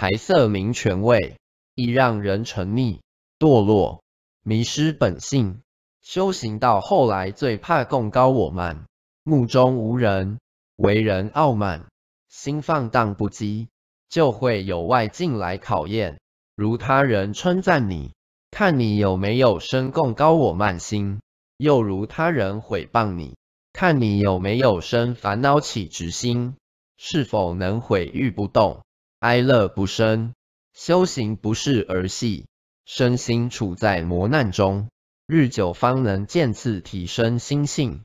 财色名权位，易让人沉溺、堕落、迷失本性。修行到后来，最怕共高我慢，目中无人，为人傲慢，心放荡不羁，就会有外境来考验，如他人称赞你，看你有没有生共高我慢心；又如他人毁谤你，看你有没有生烦恼起执心，是否能毁誉不动。哀乐不生，修行不是儿戏，身心处在磨难中，日久方能渐次提升心性。